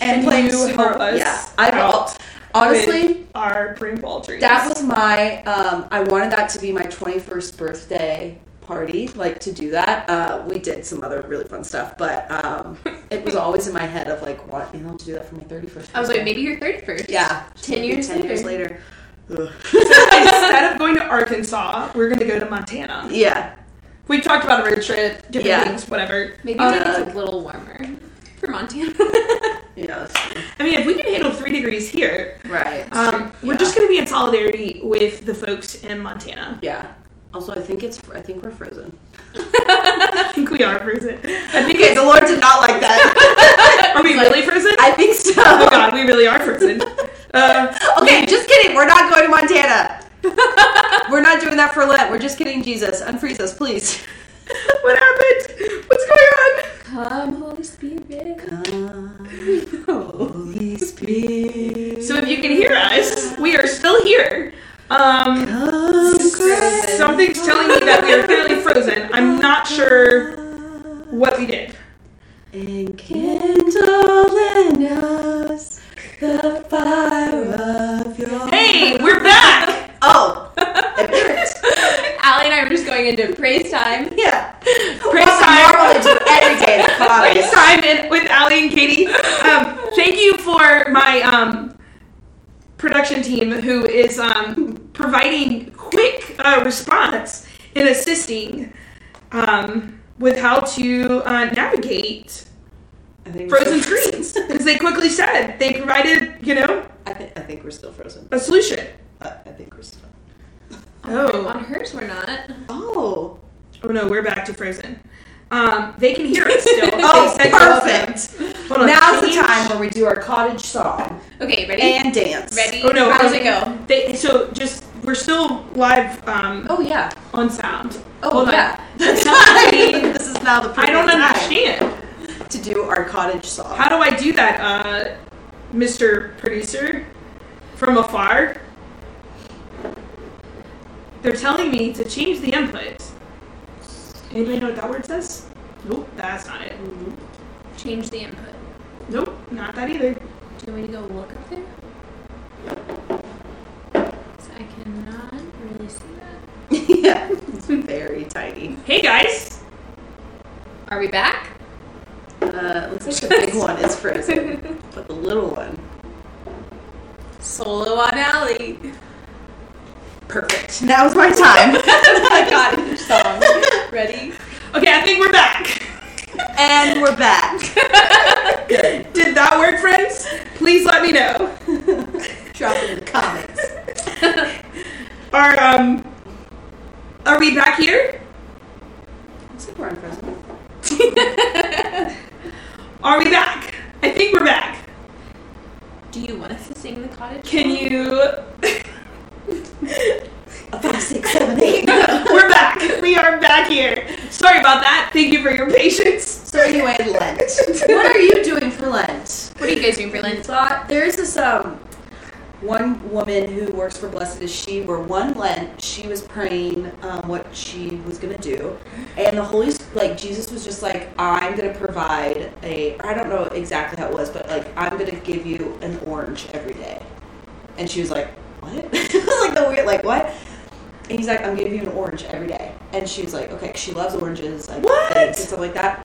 and playing you help us yeah, I've out honestly our broom ball dreams. that was my. Um, I wanted that to be my 21st birthday party, like to do that. Uh, we did some other really fun stuff, but um, it was always in my head of like what you know to do that for my 31st. I was like, maybe you're 31st. Yeah, Ten years ten years later. later. Ugh. Instead of going to Arkansas, we're going to go to Montana. Yeah, We talked about a road trip, different Yeah. things, whatever. Maybe Uh, it's a little warmer for Montana. yeah, that's true. I mean, if we can handle three degrees here, right. um, we're Yeah. just going to be in solidarity with the folks in Montana. yeah. Also, I think it's. I think we're frozen. I think we are frozen. I think Okay, the Lord did not like that. Are we really frozen? I think so. oh god, we really are frozen. Uh, Okay, just kidding. We're not going to Montana. we're not doing that for Lent. We're just kidding, Jesus. Unfreeze us, please. what happened? What's going on? Come, Holy Spirit. Come, Holy Spirit. So if you can hear us, we are still here. Um, Come, something's telling me that we are clearly frozen. I'm not sure what we did. And kindle in us the fire of your Hey, we're back. Oh. Allie and I were just going into praise time. Yeah. Praise What time. normally do every day Praise time in, with Allie and Katie. Um, thank you for my um, production team who is um, providing quick uh, response and assisting um, with how to uh, navigate I think frozen screens. Because they quickly said they provided, you know, I, thi- I think we're still frozen. a solution. I, I think we're still. Oh. On hers, we're not. Oh. Oh no, we're back to frozen. Um, they can hear us still. Oh, perfect. Hold on, Now's the time where we do our cottage song Okay, ready? and dance. ready? Oh no, How does it go? They so just we're still live um, Oh yeah. on sound. Oh, Hold on. yeah. this is now the I don't understand. to do our cottage song. How do I do that, uh, Mr. Producer? From afar? They're telling me to change the input. Anybody know what that word says? Nope, that's not it. change the input. Nope, not that either. Do you want me to go look up there? I cannot really see that. yeah, it's very tiny. Hey guys. Are we back? Uh, looks like the big one is frozen, but the little one, Solo on Allie. Perfect. Now's my time. I got it. Song. Ready? Okay, I think we're back. and we're back. Good. Did that work, friends? Please let me know. Drop it in the comments. Are um are we back here? Looks like we're unfrozen. Are we back? I think we're back. Do you want us to sing the cottage? Can you A five, six, seven, eight. We're back. We are back here. Sorry about that. Thank you for your patience. So anyway, Lent. What are you doing for Lent? What are you guys doing for Lent? thought there's this um one woman who works for Blessed is She, where one Lent she was praying um, what she was gonna do, and the Holy like Jesus was just like, I'm gonna provide a I don't know exactly how it was, but like I'm gonna give you an orange every day, and she was like, what? it was like the weird like what? And he's like, I'm giving you an orange every day, and she was like, okay, she loves oranges, like What? and stuff like that.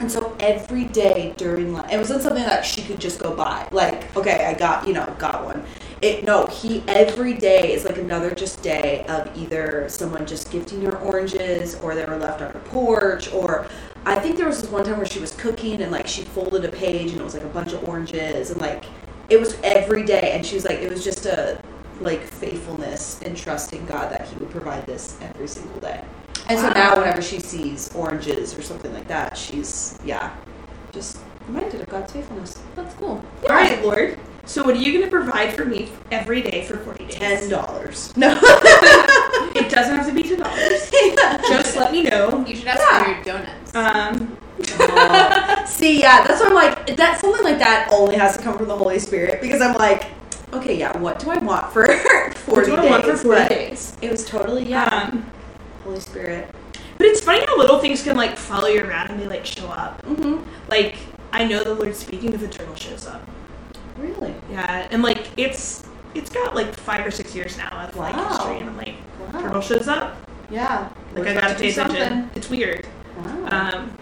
And so every day during lunch, it wasn't something that she could just go buy. Like, okay, I got, you know, got one. It no, he every day is like another just day of either someone just gifting her oranges or they were left on her porch or I think there was this one time where she was cooking and like she folded a page and it was like a bunch of oranges and like it was every day and she was like it was just a like faithfulness and trusting God that he would provide this every single day. And so now whenever she sees oranges or something like that, she's yeah, just reminded of God's faithfulness. That's cool. All right, Lord. So what are you going to provide for me every day for 40 days? Ten dollars. No. It doesn't have to be $10. Just let me know. You should ask Yeah. for your donuts. Um, Oh. See, yeah, that's what I'm like. That something like that only has to come from the Holy Spirit because I'm like, okay, yeah, what do I want for forty what do I days? want for 40 days? It was totally yeah, Um, Holy Spirit. but it's funny how little things can like follow you around and they like show up. Mm-hmm. Like I know the Lord's speaking if a turtle shows up. Really? Yeah, and like it's it's got like five or six years now of like Wow. history, and I'm like Wow. turtle shows up. Yeah. Like I gotta pay attention. something. It's weird. Wow. Um,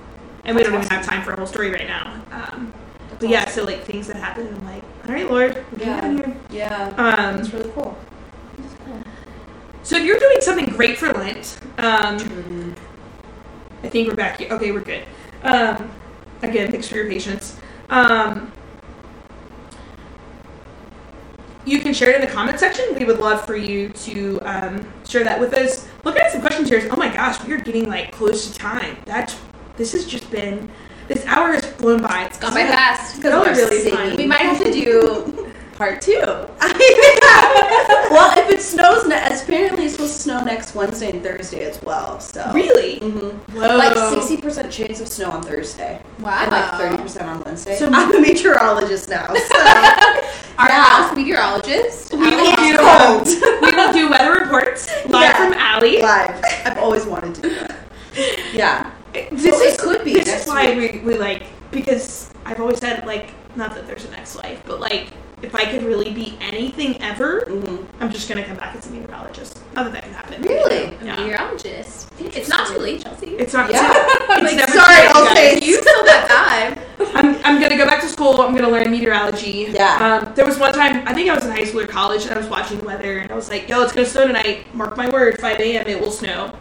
and we don't even have time for a whole story right now. Um, but yeah, so like things that happen, I'm like, all right, Lord, what are you Yeah. here? yeah. Um, That's really cool. so if you're doing something great for Lent, um, Mm-hmm. I think we're back here. Okay, we're good. Um, again, thanks for your patience. Um, you can share it in the comment section. We would love for you to um, share that with us. Looking at some questions here. Oh my gosh, we are getting like close to time. That's this has just been this hour has flown by. It's Gone by fast. Y'all we're really singing. fun. We might have to do part two. well, if it snows, ne- apparently it's supposed to snow next Wednesday and Thursday as well. So Really? hmm Whoa. like sixty percent chance of snow on Thursday, Wow. and like thirty percent on Wednesday. So- I'm a meteorologist now. So. Our Yeah. house meteorologist. We will do um, we will do weather reports live Yeah. from Allie. live. I've always wanted to do that. This So is it could be This next is why we, we like because I've always said like not that there's a next life, but like if I could really be anything ever, hmm I'm just gonna come back as a meteorologist. Not that that can happen. Really? A Yeah. meteorologist. It's not too late, Chelsea. It's not. Yeah. It's, Like, never sorry, too late, I'll guys. say- You still got time. I'm, I'm gonna go back to school. I'm gonna learn meteorology. Yeah. Um, there was one time I think I was in high school or college, and I was watching the weather, and I was like, "Yo, it's gonna snow tonight. Mark my word, 5 a.m. It will snow."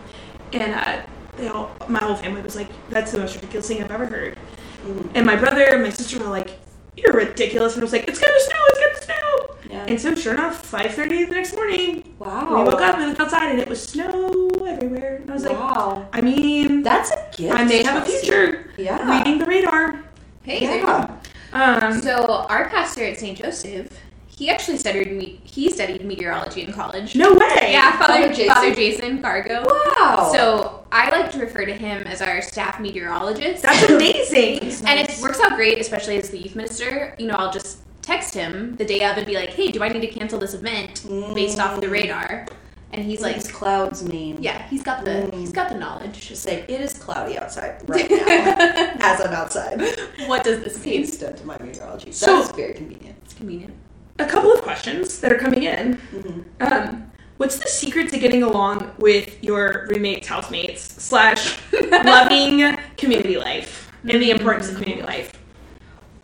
And uh, they all, my whole family was like, "That's the most ridiculous thing I've ever heard." Mhm. And my brother and my sister were like, "You're ridiculous," and I was like, "It's gonna snow. It's gonna snow." Yeah. And so, sure enough, 5:30 the next morning, wow. we woke up and looked outside, and it was snow everywhere. And I was like, wow. "I mean, That's a gift. I may have a future Yeah. reading the radar." Hey, there you go. Yeah. Um, So our pastor at St. Joseph, he actually studied me. He studied meteorology in college. no way. Yeah, Father, Father Jason? Father Jason. Wow. So I like to refer to him as our staff meteorologist. That's amazing. and it works out great, especially as the youth minister. You know, I'll just text him the day of and be like, "Hey, do I need to cancel this event based off the radar?" and he's What like, does clouds mean? yeah, he's got the Mm. he's got the knowledge. Just say it is cloudy outside right now as I'm outside. What does this mean? Extent to my meteorology. So- That's very convenient. It's convenient. A couple of questions that are coming in. Mhm. Um, what's the secret to getting along with your roommates, housemates, slash loving community life and the importance of community life?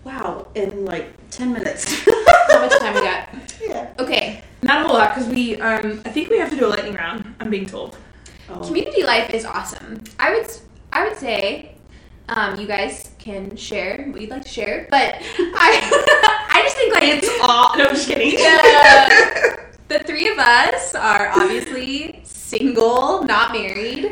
Wow, in like ten minutes. How much time we got? yeah. Okay, Not a whole lot because we, um, I think we have to do a lightning round. I'm being told. Oh. community life is awesome. I would I would say um, you guys can share what you'd like to share, but I I just think like It's all. No, I'm just kidding. the, the three of us are obviously single, not married,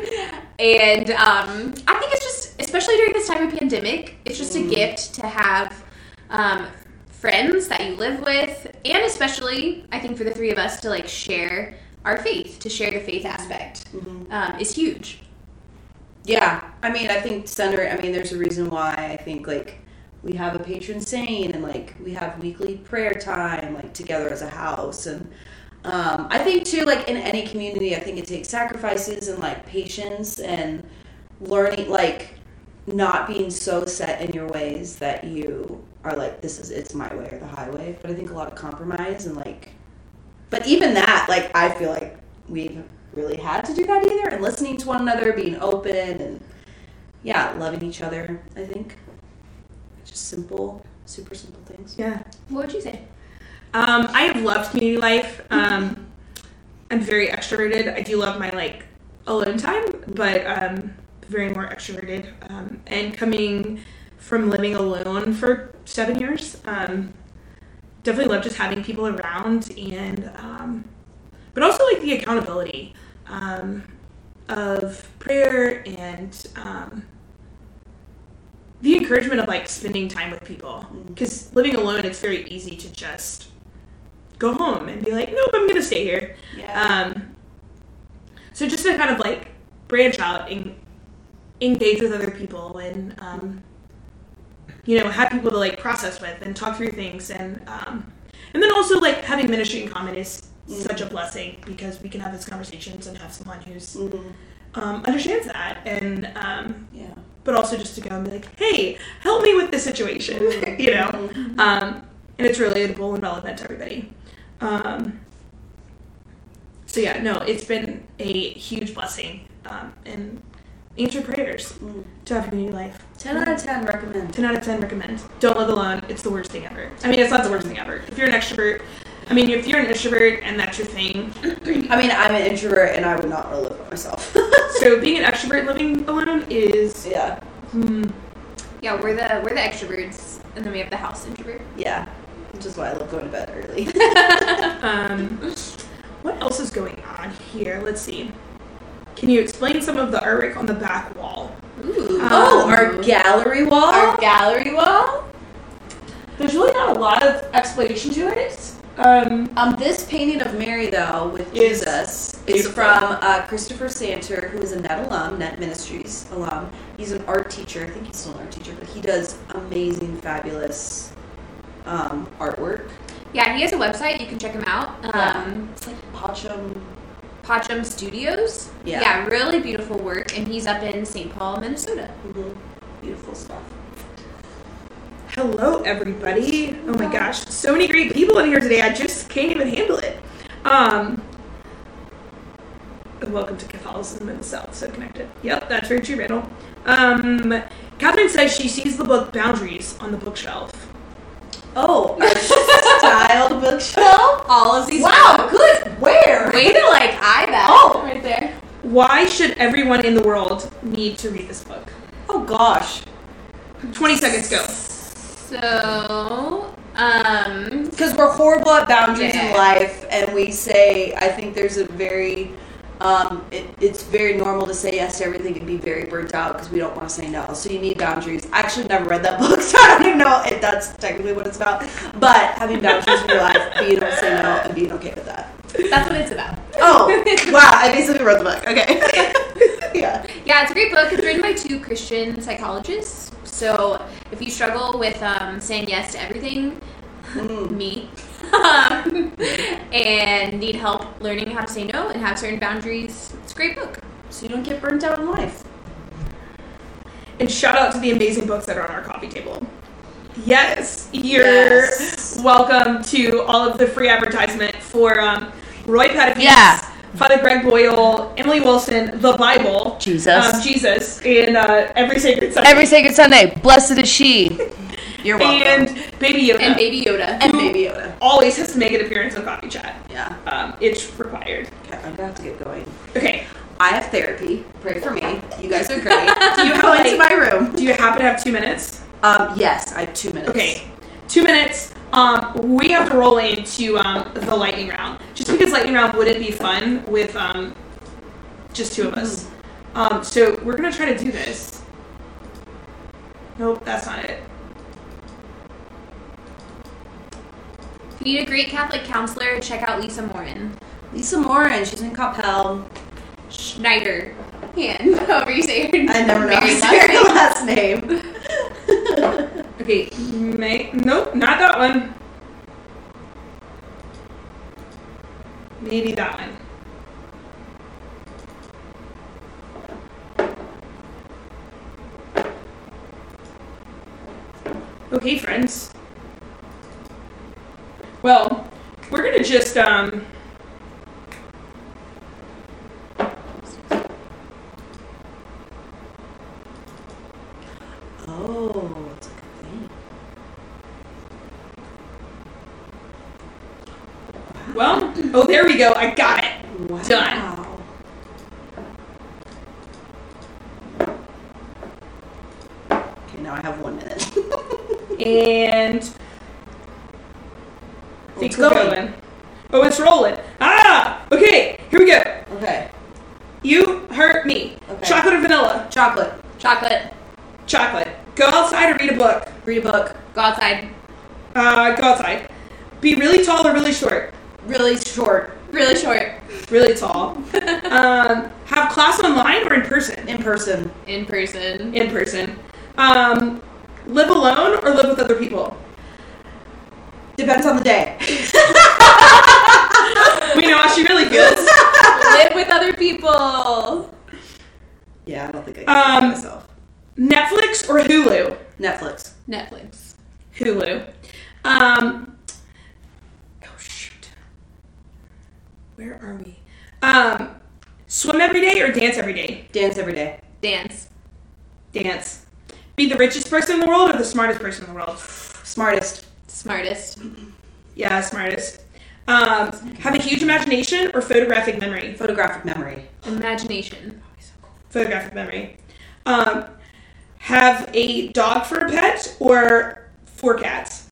and um, I think it's just, especially during this time of pandemic, it's just a gift to have um, friends that you live with, and especially I think for the three of us to like share our faith, to share the faith aspect, um, is huge. Yeah, I mean, I think center. I mean, there's a reason why I think like we have a patron saint and like we have weekly prayer time like together as a house and um, I think too like in any community I think it takes sacrifices and like patience and learning like not being so set in your ways that you are like this is it's my way or the highway but I think a lot of compromise and like but even that like I feel like we've really had to do that either and listening to one another being open and yeah loving each other I think just simple super simple things Yeah. What would you say? Um, I have loved community life. Um, I'm very extroverted. I do love my like alone time, but um, very more extroverted. Um, and coming from living alone for seven years, um, definitely love just having people around and, um, but also like the accountability um, of prayer and um, the encouragement of like spending time with people. Because living alone, it's very easy to just go home and be like, nope, I'm gonna stay here. yeah Um, so just to kind of like branch out and engage with other people and um, you know have people to like process with and talk through things and um, and then also like having ministry in common is such a blessing because we can have these conversations and have someone who's Mhm. um, understands that and um, yeah but also just to go and be like, hey, help me with this situation, you know? Um, and it's relatable and relevant to everybody. Um, so yeah, no, it's been a huge blessing um, and answered prayers Mm. to have community life. 10 out of 10 recommend 10 out of 10 recommend. Don't live alone. It's the worst thing ever. I mean, it's not the worst thing ever. If you're an extrovert, I mean, if you're an introvert and that's your thing, I mean I'm an introvert and I would not want to live by myself so being an extrovert living alone is, yeah hmm, Yeah, we're the we're the extroverts, and then we have the house introvert. yeah which is why I love going to bed early Um, what else is going on here? Let's see. Can you explain some of the artwork on the back wall? Ooh. oh Um, our gallery wall our gallery wall. There's really not a lot of explanation to it. Um, Um, this painting of Mary, though, with Is Jesus, is beautiful. from uh, Christopher Santer, who is a Net alum, Net Ministries alum. He's an art teacher. I think he's still an art teacher, but he does amazing, fabulous um, artwork. Yeah, he has a website. You can check him out. Um, It's like Pacham. Pacham Studios. Yeah. Yeah, really beautiful work, and he's up in St. Paul, Minnesota. Mhm. Beautiful stuff. Hello, everybody. Oh my gosh, so many great people in here today. I just can't even handle it. Um, welcome to Catholicism in the South. So connected. Yep, that's very true, Randall. Um, Catherine says she sees the book Boundaries on the bookshelf. Oh, a styled bookshelf. All of these. Wow, good. Where? Way to like eye that. Oh. right there. Why should everyone in the world need to read this book? Oh gosh. 20 seconds go. So, um, because we're horrible at boundaries in life and we say i think there's a very um, it, it's very normal to say yes to everything and be very burnt out because we don't want to say no. So you need boundaries. I actually never read that book so i don't even know if that's technically what it's about. But having boundaries in your life being able to say no and being okay with that. That's what it's about. oh wow i basically wrote the book. Okay. Yeah. Yeah, it's a great book. It's written by two Christian psychologists. So if you struggle with um, saying yes to everything, Mm. me, and need help learning how to say no and have certain boundaries, it's a great book. So you don't get burnt out in life. And shout out to the amazing books that are on our coffee table. Yes, you're Yes. welcome to all of the free advertisement for um, Roy Petitfils, Yeah. Father Greg Boyle, Emily Wilson, the Bible, Jesus. um, Jesus, and uh, every sacred Sunday, Every sacred Sunday, blessed is she. You're welcome. and Baby Yoda. And Baby Yoda. And Baby Yoda. always has to make an appearance on Coffee Chat. Yeah. Um, it's required. Okay, I'm gonna have to get going. Okay. I have therapy. Pray for me. You guys are great. Do you Go into my room. Do you happen to have two minutes? Um, yes, I have two minutes. Okay, two minutes. Um, we have to roll into um, the lightning round, just because lightning round wouldn't be fun with um, just two of us. Um, so we're gonna try to do this. Nope, that's not it. If you need a great Catholic counselor, check out Lisa Morin. Lisa Morin, she's in Coppell. Schneider. Han, however you say her I never know how to married say her last name. Okay, may- nope, not that one. Maybe that one. Okay, friends. Well, we're gonna just um. oh, it's a good thing. Well, oh, there we go. I got it. Wow. Done. Okay, now I have one minute. And think It's we're going. going. Oh, it's rolling. Ah, okay. Here we go. Okay. You hurt me. Okay. Chocolate or vanilla? Chocolate. Chocolate. Chocolate. Go outside or read a book. Read a book. Go outside. Uh, go outside. Be really tall or really short. Really short. Really short. Really tall. um, have class online or in person? In person. In person. In person. Um, live alone or live with other people? Depends on the day. We know how she really feels. Live with other people. Yeah, I don't think I can Um, myself. Netflix or Hulu? Netflix. Netflix. Hulu. Um, oh shoot. Where are we? Um, swim every day or dance every day? Dance every day. Dance. Dance. Be the richest person in the world or the smartest person in the world? Smartest. Smartest. Yeah, smartest. Um, have a huge imagination or photographic memory? Photographic memory. Imagination. Photographic memory. Um, have a dog for a pet or four cats?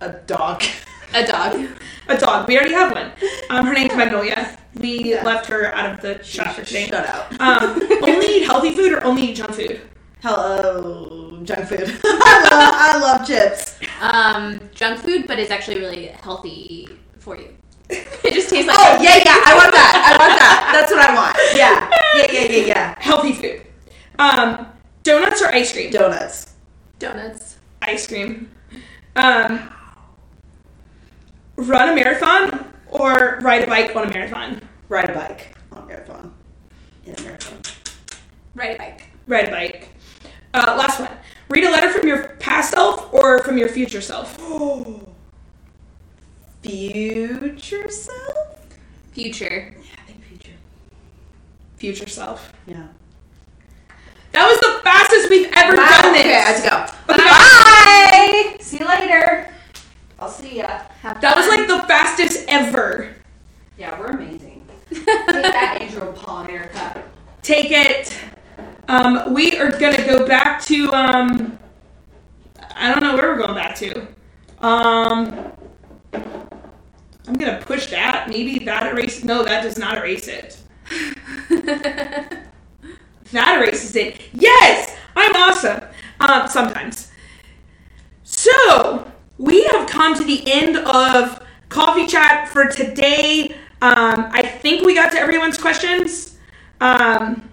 A dog. A dog. A dog. We already have one. Um, her name's Magnolia. We Yeah. left her out of the shop for today. Shut out. Um, only eat healthy food or only eat junk food? Hello, junk food. I, love, I love chips. Um, junk food, but it's actually really healthy for you. It just tastes like. Oh yeah, yeah. I want that. I want that. That's what I want. Yeah, yeah, yeah, yeah, yeah. Healthy food. Um, donuts or ice cream? Donuts. Donuts. Ice cream. Um, run a marathon or ride a bike on a marathon? Ride a bike on a marathon. In a marathon. Ride a bike. Ride a bike. Uh, last one. Read a letter from your past self or from your future self? Future self. Future. Yeah, I think future. Future self. Yeah. That was the fastest we've ever Wow. done this. Okay, to go. Okay. Bye. See you later. I'll see ya. Have That was like the fastest ever. Yeah, we're amazing. Take that, Andrew Paul America. Take it. Um, we are gonna go back to um, I don't know where we're going back to. Um, I'm gonna push that. Maybe that erase. No, that does not erase it. That erases it. Yes, I'm awesome. Um, sometimes. So we have come to the end of coffee chat for today. Um, I think we got to everyone's questions. Um,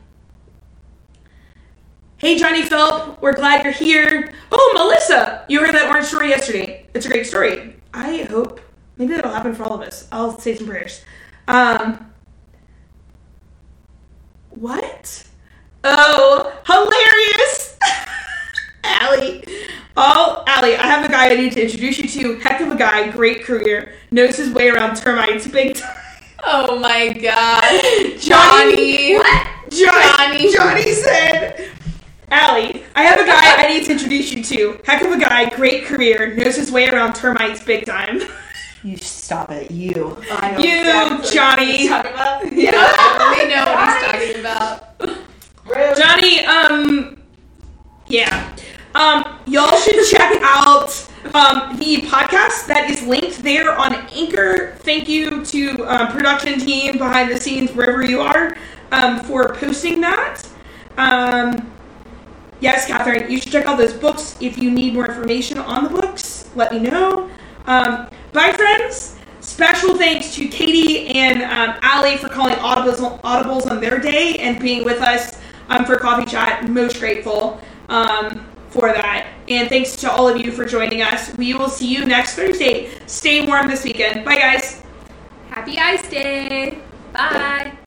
hey, Johnny Philp, we're glad you're here. Oh, Melissa, you heard that orange story yesterday. It's a great story. I hope maybe that'll happen for all of us. I'll say some prayers. Um, what? Oh, hilarious! Allie. Oh, Allie, I have a guy I need to introduce you to. Heck of a guy, great career, knows his way around termites big time. Oh my god. Johnny. What? Johnny, Johnny. Johnny said, Allie, I have a guy I need to introduce you to. Heck of a guy, great career, knows his way around termites big time. You stop it. You. I know You, exactly Johnny. what you're talking about. Yeah, we know what he's talking about. Johnny, um, yeah. Um, y'all should check out um, the podcast that is linked there on Anchor. Thank you to um, production team behind the scenes wherever you are um, for posting that. Um, yes, Catherine, you should check out those books. If you need more information on the books, let me know. Um, bye, friends. Special thanks to Katie and um, Allie for calling audibles, audibles on their day and being with us for coffee chat. Most grateful um, for that. And thanks to all of you for joining us. We will see you next Thursday. Stay warm this weekend. Bye, guys. Happy Ice Day. Bye.